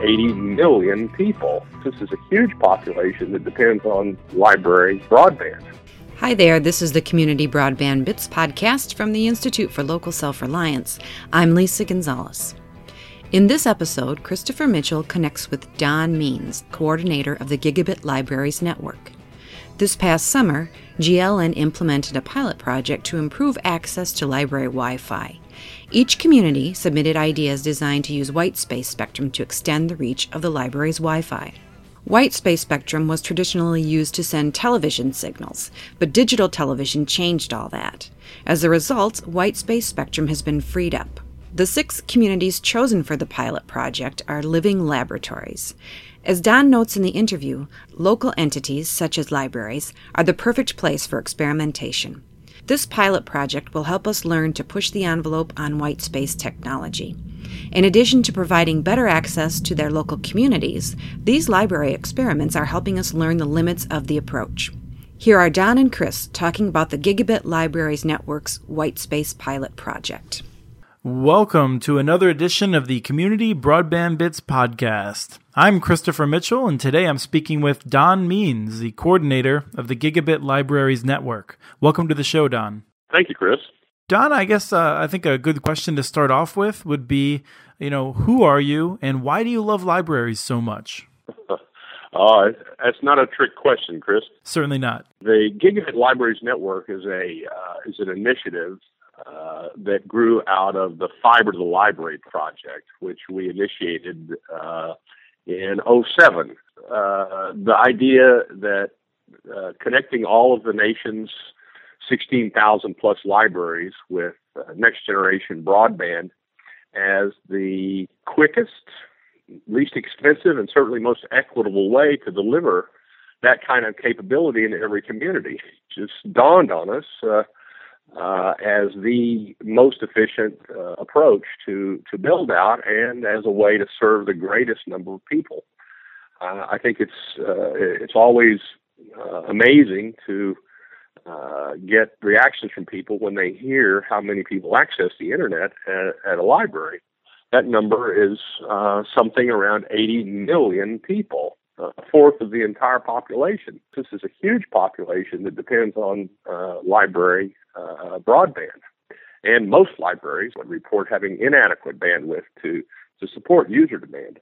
80 million people. This is a huge population that depends on library broadband. Hi there, this is the Community Broadband Bits podcast from the Institute for Local Self Reliance. I'm Lisa Gonzalez. In this episode, Christopher Mitchell connects with Don Means, coordinator of the Gigabit Libraries Network. This past summer, GLN implemented a pilot project to improve access to library Wi Fi. Each community submitted ideas designed to use white space spectrum to extend the reach of the library's Wi Fi. White space spectrum was traditionally used to send television signals, but digital television changed all that. As a result, white space spectrum has been freed up. The six communities chosen for the pilot project are living laboratories. As Don notes in the interview, local entities, such as libraries, are the perfect place for experimentation. This pilot project will help us learn to push the envelope on white space technology. In addition to providing better access to their local communities, these library experiments are helping us learn the limits of the approach. Here are Don and Chris talking about the Gigabit Libraries Network's White Space Pilot Project. Welcome to another edition of the Community Broadband Bits podcast. I'm Christopher Mitchell, and today I'm speaking with Don Means, the coordinator of the Gigabit Libraries Network. Welcome to the show, Don. Thank you, Chris. Don, I guess uh, I think a good question to start off with would be, you know, who are you and why do you love libraries so much? Uh, that's not a trick question, Chris. Certainly not. The Gigabit Libraries Network is a uh, is an initiative uh, that grew out of the Fiber to the Library project, which we initiated uh, in 07. Uh, the idea that uh, connecting all of the nation's 16,000 plus libraries with uh, next generation broadband as the quickest, least expensive, and certainly most equitable way to deliver that kind of capability in every community just dawned on us uh, as the most efficient uh, approach to, to build out and as a way to serve the greatest number of people. Uh, I think it's uh, it's always uh, amazing to uh, get reactions from people when they hear how many people access the internet at, at a library. That number is something around 80 million people a fourth of the entire population. This is a huge population that depends on uh, library uh, broadband. And most libraries would report having inadequate bandwidth to, to support user demand.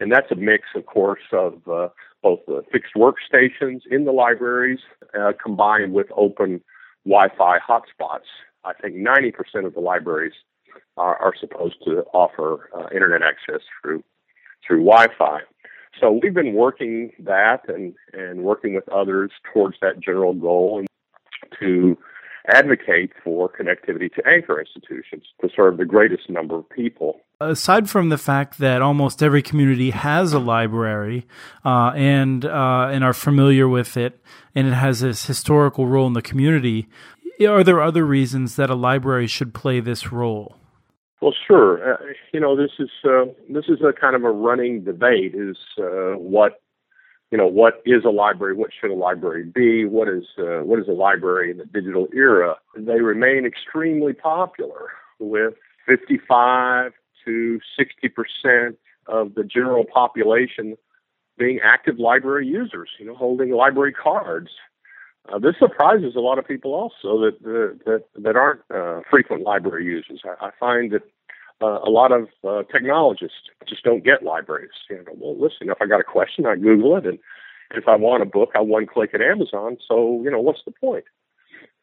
And that's a mix, of course, of uh, both the fixed workstations in the libraries uh, combined with open Wi Fi hotspots. I think 90% of the libraries are, are supposed to offer uh, internet access through, through Wi Fi. So we've been working that and, and working with others towards that general goal and to advocate for connectivity to anchor institutions to serve the greatest number of people. Aside from the fact that almost every community has a library uh, and uh, and are familiar with it, and it has this historical role in the community, are there other reasons that a library should play this role? Well, sure. Uh, you know, this is uh, this is a kind of a running debate: is uh, what you know, what is a library? What should a library be? What is uh, what is a library in the digital era? They remain extremely popular, with 55 to 60 percent of the general population being active library users. You know, holding library cards. Uh, this surprises a lot of people also that that that aren't uh, frequent library users. I, I find that uh, a lot of uh, technologists just don't get libraries. You know, well, listen, if I got a question, I Google it, and if I want a book, I one click at Amazon. So, you know, what's the point?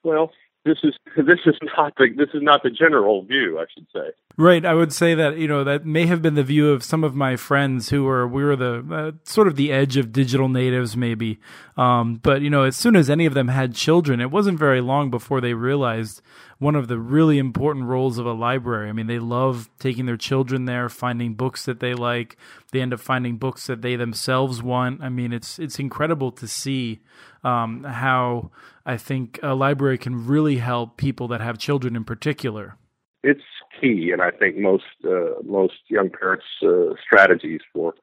Well, this is this is not the this is not the general view, I should say. Right. I would say that you know that may have been the view of some of my friends who were we were the uh, sort of the edge of digital natives, maybe. Um, but you know, as soon as any of them had children, it wasn't very long before they realized one of the really important roles of a library. I mean, they love taking their children there, finding books that they like. They end up finding books that they themselves want. I mean, it's it's incredible to see um, how I think a library can really help people that have children in particular. It's key, and I think most uh, most young parents' uh, strategies for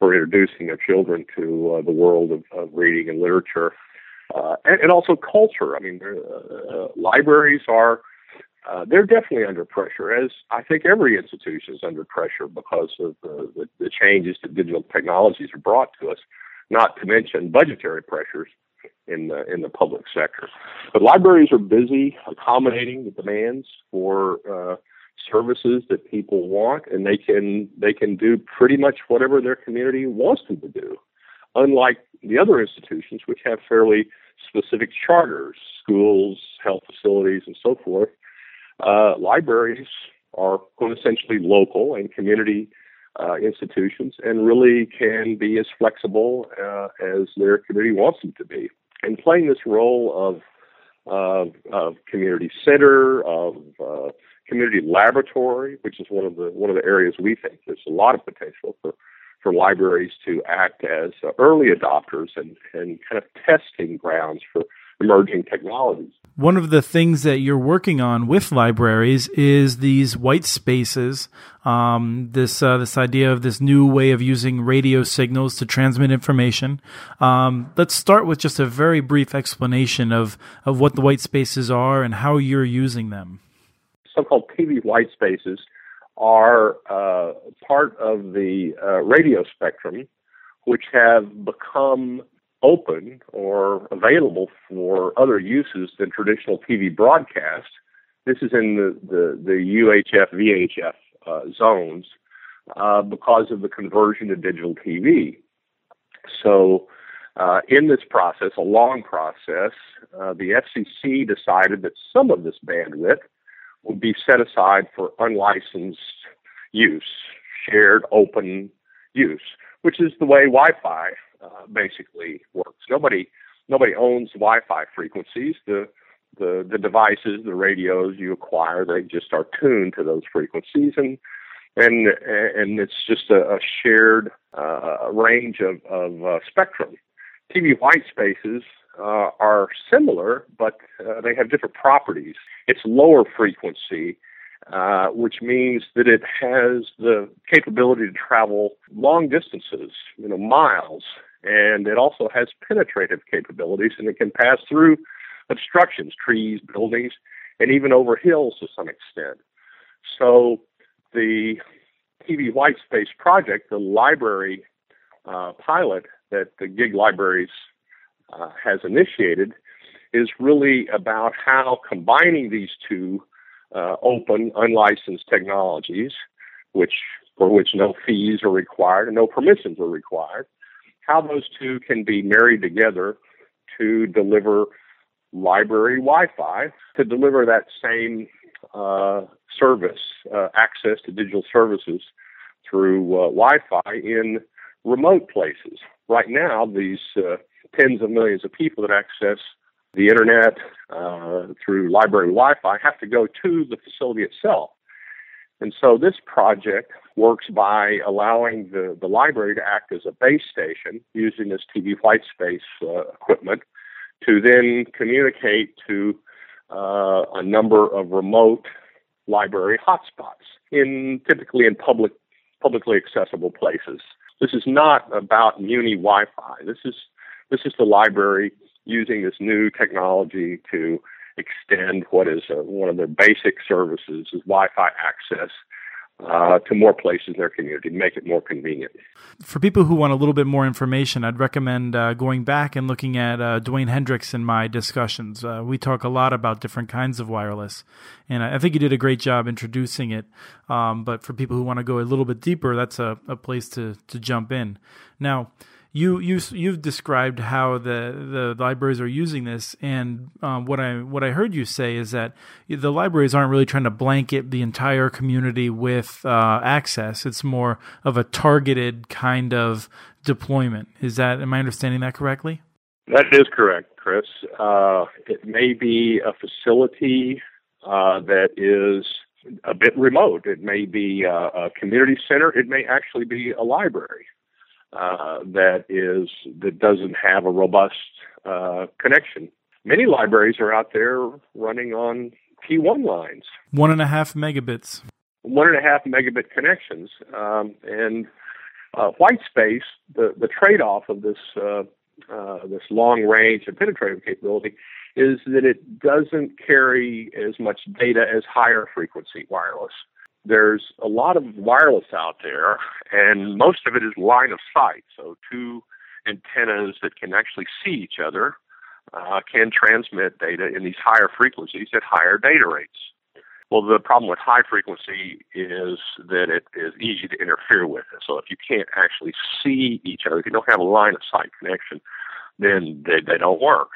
for introducing their children to uh, the world of, of, reading and literature, uh, and, and, also culture. I mean, uh, libraries are uh, they're definitely under pressure, as I think every institution is under pressure because of the, the, the changes that digital technologies have brought to us, not to mention budgetary pressures in the in the public sector. But libraries are busy accommodating the demands for uh, services that people want, and they can they can do pretty much whatever their community wants them to do. Unlike the other institutions, which have fairly specific charters, schools, health facilities, and so forth, uh, libraries are essentially local and community uh, institutions and really can be as flexible uh, as their community wants them to be. And playing this role of, of, of community center, of uh, community laboratory, which is one of the one of the areas we think there's a lot of potential for for libraries to act as uh, early adopters and, and kind of testing grounds for emerging technologies. One of the things that you're working on with libraries is these white spaces. Um, this uh, this idea of this new way of using radio signals to transmit information. Um, let's start with just a very brief explanation of of what the white spaces are and how you're using them. So-called TV white spaces are uh, part of the uh, radio spectrum, which have become open or available for other uses than traditional TV broadcast. This is in the, the, the UHF, VHF uh, zones uh, because of the conversion to digital TV. So, uh, in this process, a long process, uh, the FCC decided that some of this bandwidth would be set aside for unlicensed use, shared open use, which is the way Wi-Fi uh, basically works. Nobody nobody owns Wi-Fi frequencies. The the the devices, the radios you acquire, they just are tuned to those frequencies, and and and it's just a, a shared uh, range of of uh, spectrum. TV white spaces uh, are similar, but uh, they have different properties. It's lower frequency uh, which means that it has the capability to travel long distances, you know, miles, and it also has penetrative capabilities, and it can pass through obstructions, trees, buildings, and even over hills to some extent. So the TV White Space project, the library uh, pilot that the Gig Libraries uh, has initiated, is really about how combining these two uh, open, unlicensed technologies, which for which no fees are required and no permissions are required, how those two can be married together to deliver library Wi-Fi to deliver that same uh, service, uh, access to digital services through uh, Wi-Fi in remote places. Right now, these uh, tens of millions of people that access the internet uh, through library Wi-Fi have to go to the facility itself. And so this project works by allowing the, the library to act as a base station using this TV white space uh, equipment to then communicate to uh, a number of remote library hotspots in typically in public publicly accessible places. This is not about Muni Wi-Fi. This is this is the library using this new technology to extend what is uh, one of their basic services is Wi-Fi access uh, to more places in their community, make it more convenient. For people who want a little bit more information, I'd recommend uh, going back and looking at uh, Dewayne Hendricks and my discussions. Uh, we talk a lot about different kinds of wireless, and I think you did a great job introducing it. Um, but for people who want to go a little bit deeper, that's a, a place to, to jump in. Now, you you you've described how the the libraries are using this, and um, what I what I heard you say is that the libraries aren't really trying to blanket the entire community with uh, access. It's more of a targeted kind of deployment. Is that am I understanding that correctly? That is correct, Chris. Uh, it may be a facility uh, that is a bit remote. It may be a, a community center. It may actually be a library uh, that is that doesn't have a robust uh, connection. Many libraries are out there running on T1 lines, one and a half megabits, one and a half megabit connections, um, and uh, white space. The the trade off of this uh, uh, this long range and penetrative capability is that it doesn't carry as much data as higher frequency wireless. There's a lot of wireless out there, and most of it is line of sight. So, two antennas that can actually see each other uh, can transmit data in these higher frequencies at higher data rates. Well, the problem with high frequency is that it is easy to interfere with it. So if you can't actually see each other, if you don't have a line of sight connection, then they, they don't work.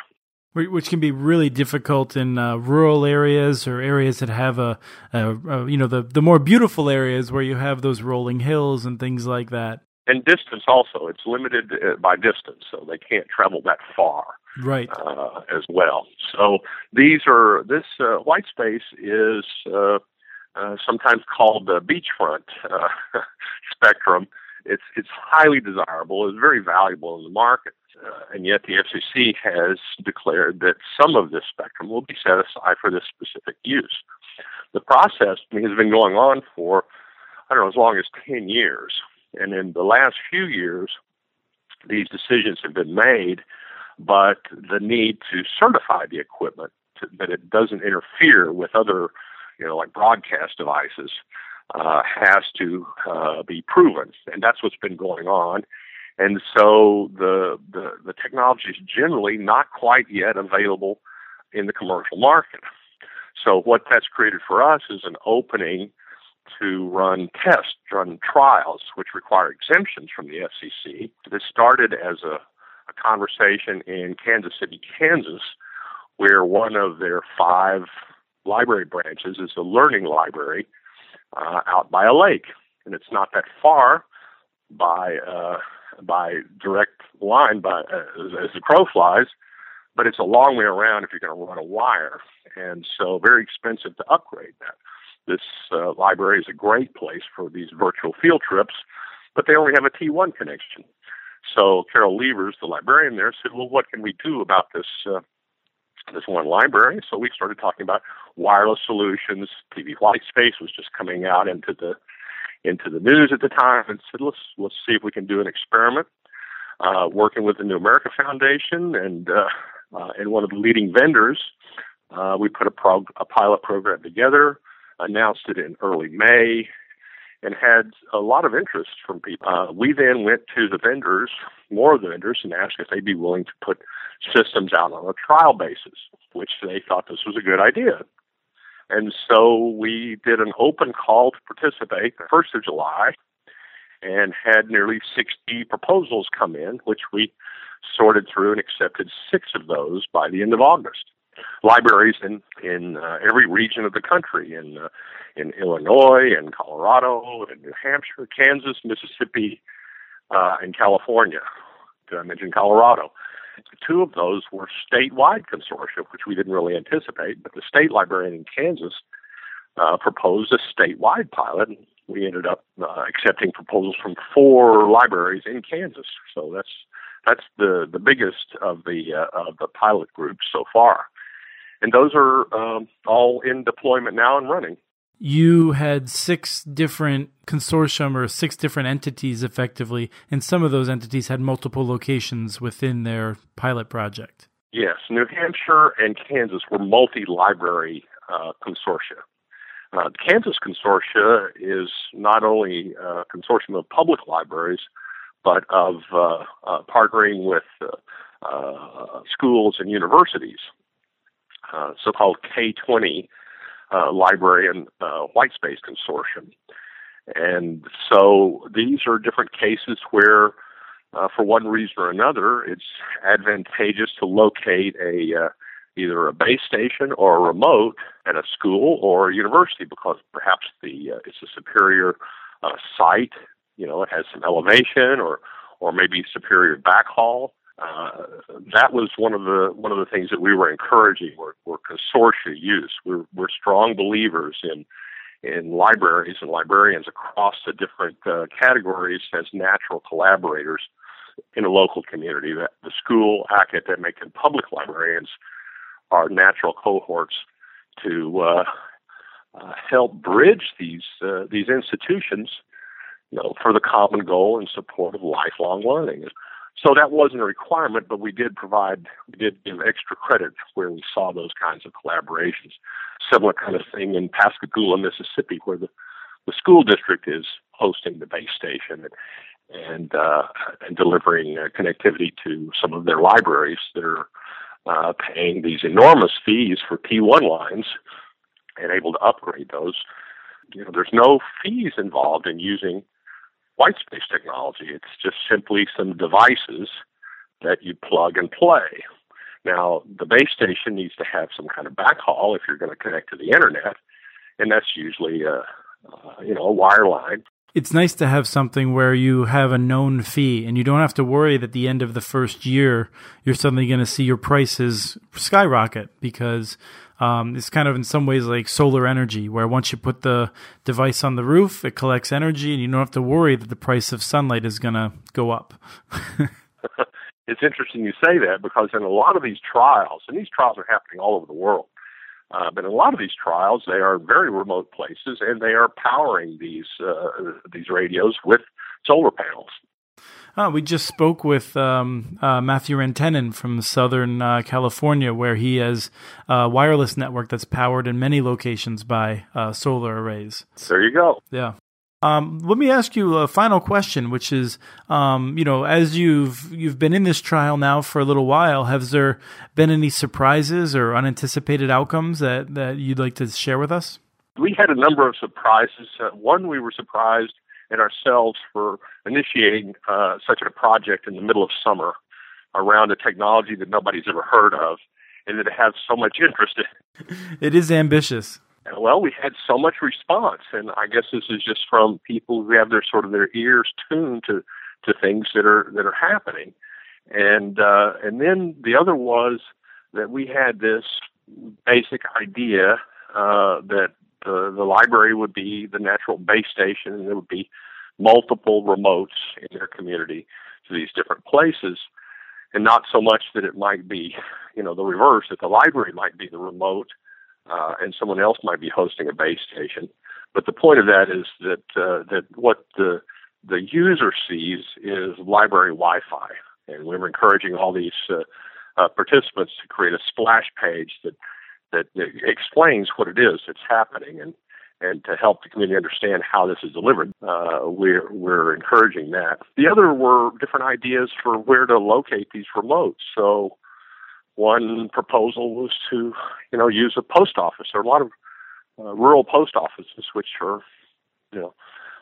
Which can be really difficult in uh, rural areas or areas that have a, a, a, you know, the, the more beautiful areas where you have those rolling hills and things like that. And distance also. It's limited uh, by distance, so they can't travel that far right uh, as well. So these are this uh, white space is uh, uh, sometimes called the beachfront uh, spectrum. It's it's highly desirable. It's very valuable in the market, uh, and yet the FCC has declared that some of this spectrum will be set aside for this specific use. The process has been going on for I don't know as long as ten years, and in the last few years, these decisions have been made but the need to certify the equipment to, that it doesn't interfere with other, you know, like broadcast devices, uh, has to uh, be proven, and that's what's been going on. And so the, the the technology is generally not quite yet available in the commercial market. So what that's created for us is an opening to run tests, run trials, which require exemptions from the FCC. This started as a a conversation in Kansas City, Kansas, where one of their five library branches is a learning library uh, out by a lake, and it's not that far by uh, by direct line by uh, as the crow flies, but it's a long way around if you're going to run a wire, and so very expensive to upgrade that. This uh, library is a great place for these virtual field trips, but they only have a T1 connection. So Carol Levers, the librarian there, said, "Well, what can we do about this uh, this one library?" So we started talking about wireless solutions. TV White Space was just coming out into the into the news at the time, and said, "Let's let's see if we can do an experiment." Uh, working with the New America Foundation and uh, uh, and one of the leading vendors, uh, we put a, prog- a pilot program together, announced it in early May, and had a lot of interest from people. Uh, we then went to the vendors, more of the vendors, and asked if they'd be willing to put systems out on a trial basis, which they thought this was a good idea. And so we did an open call to participate the 1st of July and had nearly 60 proposals come in, which we sorted through and accepted six of those by the end of August. Libraries in in uh, every region of the country, in uh, in Illinois and Colorado and New Hampshire, Kansas, Mississippi, uh, and California. Did I mention Colorado? Two of those were statewide consortia, which we didn't really anticipate, but the state librarian in Kansas uh, proposed a statewide pilot. And We ended up uh, accepting proposals from four libraries in Kansas. So that's that's the the biggest of the uh, of the pilot groups so far, and those are um, all in deployment now and running you had six different consortium or six different entities effectively, and some of those entities had multiple locations within their pilot project. Yes, New Hampshire and Kansas were multi library uh, consortia. Uh, Kansas consortia is not only a consortium of public libraries, but of uh, uh partnering with uh, uh, schools and universities, so called K20 uh, library and uh, white space consortium. And so these are different cases where, uh, for one reason or another, it's advantageous to locate a uh, either a base station or a remote at a school or a university because perhaps the uh, it's a superior site. You know, it has some elevation or or maybe superior backhaul uh, that was one of the one of the things that we were encouraging were, were consortia use. We're, we're strong believers in in libraries and librarians across the different uh, categories as natural collaborators in a local community. That the school, academic, and public librarians are natural cohorts to uh, uh, help bridge these uh, these institutions, you know, for the common goal and support of lifelong learning So that wasn't a requirement, but we did provide, we did give extra credit where we saw those kinds of collaborations. Similar kind of thing in Pascagoula, Mississippi, where the, the school district is hosting the base station and, and, uh, and delivering uh, connectivity to some of their libraries that are uh, paying these enormous fees for T1 lines and able to upgrade those. You know, there's no fees involved in using white space technology. It's just simply some devices that you plug and play. Now, the base station needs to have some kind of backhaul if you're going to connect to the internet, and that's usually a, uh, you know a wire line. It's nice to have something where you have a known fee and you don't have to worry that at the end of the first year you're suddenly going to see your prices skyrocket because um, it's kind of in some ways like solar energy, where once you put the device on the roof, it collects energy, and you don't have to worry that the price of sunlight is going to go up. it's interesting you say that because in a lot of these trials, and these trials are happening all over the world, uh, but in a lot of these trials, they are very remote places, and they are powering these uh, these radios with solar panels. Oh, we just spoke with um, uh, Matthew Rantanen from Southern uh, California, where he has a wireless network that's powered in many locations by uh, solar arrays. There you go. Yeah. Um, let me ask you a final question, which is, um, you know, as you've you've been in this trial now for a little while, has there been any surprises or unanticipated outcomes that that you'd like to share with us? We had a number of surprises. Uh, one, we were surprised and ourselves for initiating uh, such a project in the middle of summer around a technology that nobody's ever heard of and that it has so much interest in. It. It is ambitious. Well, we had so much response, and I guess this is just from people who have their sort of their ears tuned to to things that are that are happening, and uh, and then the other was that we had this basic idea uh, that the, the library would be the natural base station, and there would be multiple remotes in their community to these different places, and not so much that it might be, you know, the reverse that the library might be the remote, uh, and someone else might be hosting a base station. But the point of that is that uh, that what the the user sees is library Wi-Fi, and we are encouraging all these uh, uh, participants to create a splash page that that explains what it is that's happening and and to help the community understand how this is delivered. Uh, we're we're encouraging that. The other were different ideas for where to locate these remotes. So one proposal was to you know use a post office. There are a lot of uh, rural post offices which are you know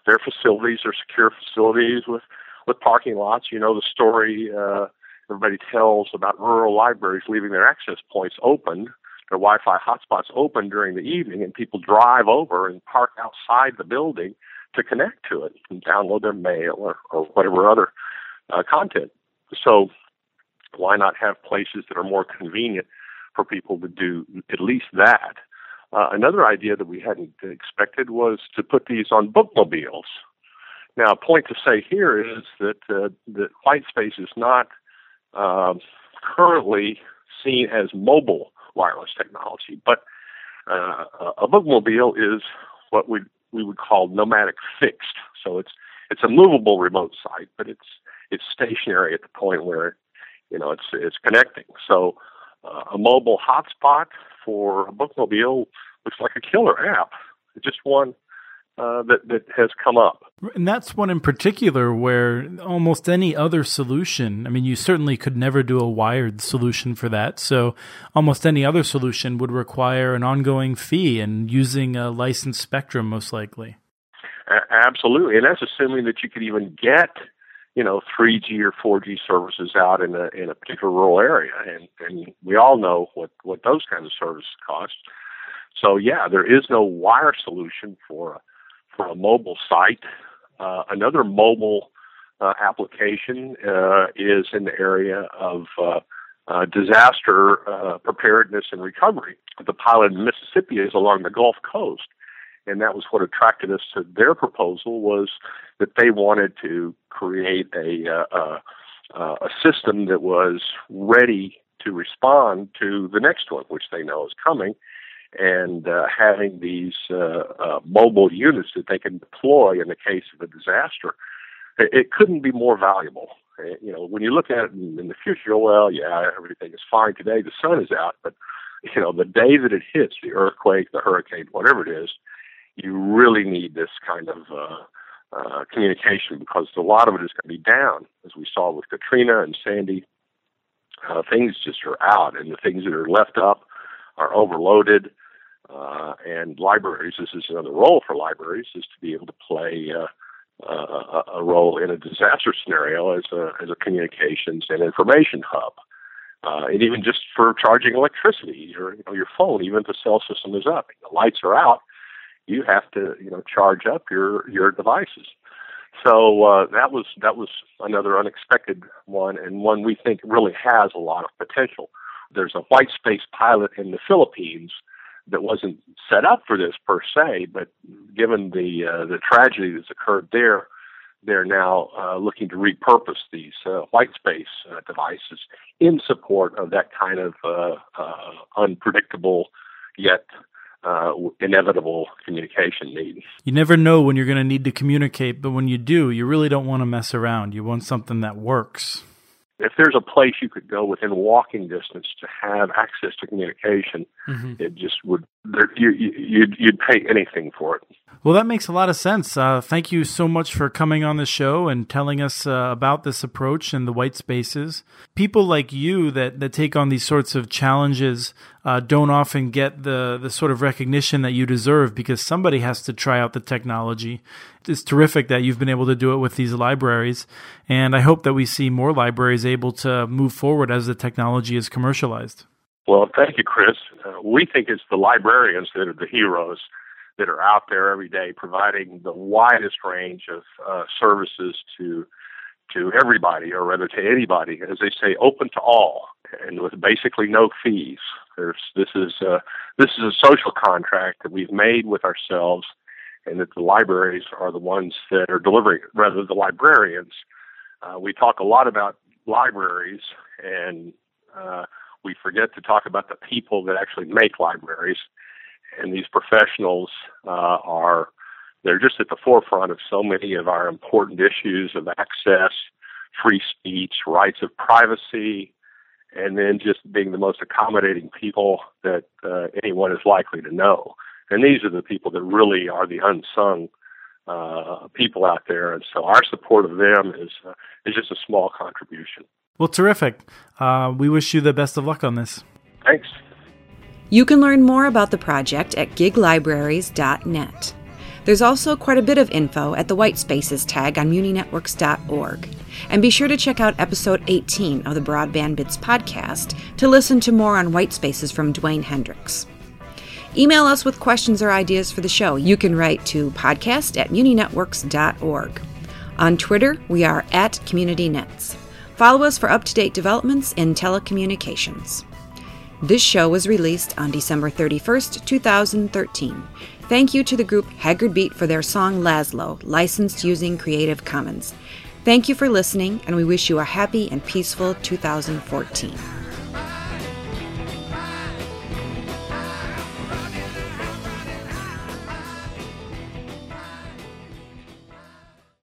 their facilities are secure facilities with with parking lots. You know the story. Uh, everybody tells about rural libraries leaving their access points open their Wi-Fi hotspots open during the evening, and people drive over and park outside the building to connect to it and download their mail or, or whatever other uh, content. So why not have places that are more convenient for people to do at least that? Uh, another idea that we hadn't expected was to put these on bookmobiles. Now, a point to say here is that uh, that white space is not uh, currently seen as mobile wireless technology. But uh, a bookmobile is what we we would call nomadic fixed. So it's it's a movable remote site, but it's it's stationary at the point where you know it's it's connecting. So uh, a mobile hotspot for a bookmobile looks like a killer app. Just one uh, that that has come up. And that's one in particular where almost any other solution. I mean, you certainly could never do a wired solution for that. So almost any other solution would require an ongoing fee and using a licensed spectrum, most likely. A- absolutely, and that's assuming that you could even get you know 3G or 4G services out in a in a particular rural area, and and we all know what what those kinds of services cost. So yeah, there is no wire solution for for a mobile site. Uh, another mobile uh, application uh, is in the area of uh, uh, disaster uh, preparedness and recovery. The pilot in Mississippi is along the Gulf Coast, and that was what attracted us to their proposal was that they wanted to create a a system that was ready to respond to the next one, which they know is coming and uh, having these uh, uh, mobile units that they can deploy in the case of a disaster, it, couldn't be more valuable. Uh, you know, when you look at it in, in the future, well, yeah, everything is fine today. The sun is out, but you know, the day that it hits, the earthquake, the hurricane, whatever it is, you really need this kind of uh, uh, communication because a lot of it is going to be down, as we saw with Katrina and Sandy. Uh, things just are out, and the things that are left up are overloaded. Uh, and libraries, this is another role for libraries, is to be able to play uh, uh, a role in a disaster scenario as a, as a communications and information hub. Uh, and even just for charging electricity, your you know, your phone, even if the cell system is up, the lights are out, you have to you know charge up your your devices. So uh, that was that was another unexpected one, and one we think really has a lot of potential. There's a white space pilot in the Philippines that wasn't set up for this per se, but given the uh, the tragedy that's occurred there, they're now uh, looking to repurpose these uh, white space uh, devices in support of that kind of uh, uh, unpredictable yet uh, inevitable communication need. You never know when you're going to need to communicate, but when you do, you really don't want to mess around. You want something that works if there's a place you could go within walking distance to have access to communication, mm-hmm. it just would there, you, you'd you'd pay anything for it. Well, that makes a lot of sense. Uh, thank you so much for coming on the show and telling us uh, about this approach and the white spaces. People like you that, that take on these sorts of challenges uh, don't often get the, the sort of recognition that you deserve because somebody has to try out the technology. It's terrific that you've been able to do it with these libraries. And I hope that we see more libraries able to move forward as the technology is commercialized. Well, thank you, Chris. Uh, we think it's the librarians that are the heroes that are out there every day providing the widest range of uh, services to to everybody, or rather to anybody, as they say, open to all, and with basically no fees. There's this is uh, this is a social contract that we've made with ourselves, and that the libraries are the ones that are delivering, rather the librarians. Uh, we talk a lot about libraries, and uh, we forget to talk about the people that actually make libraries and these professionals uh, are they're just at the forefront of so many of our important issues of access, free speech, rights of privacy, and then just being the most accommodating people that uh, anyone is likely to know. And these are the people that really are the unsung uh, people out there. And so our support of them is uh, is just a small contribution. Well, terrific. Uh, we wish you the best of luck on this. Thanks. You can learn more about the project at giglibraries.net. There's also quite a bit of info at the White Spaces tag on muninetworks.org. And be sure to check out episode 18 of the Broadband Bits podcast to listen to more on white spaces from Dewayne Hendricks. Email us with questions or ideas for the show. You can write to podcast at muninetworks.org. On Twitter, we are at CommunityNets. Follow us for up to date developments in telecommunications. This show was released on December 31st, 2013. Thank you to the group Haggard Beat for their song Laszlo, licensed using Creative Commons. Thank you for listening, and we wish you a happy and peaceful 2014.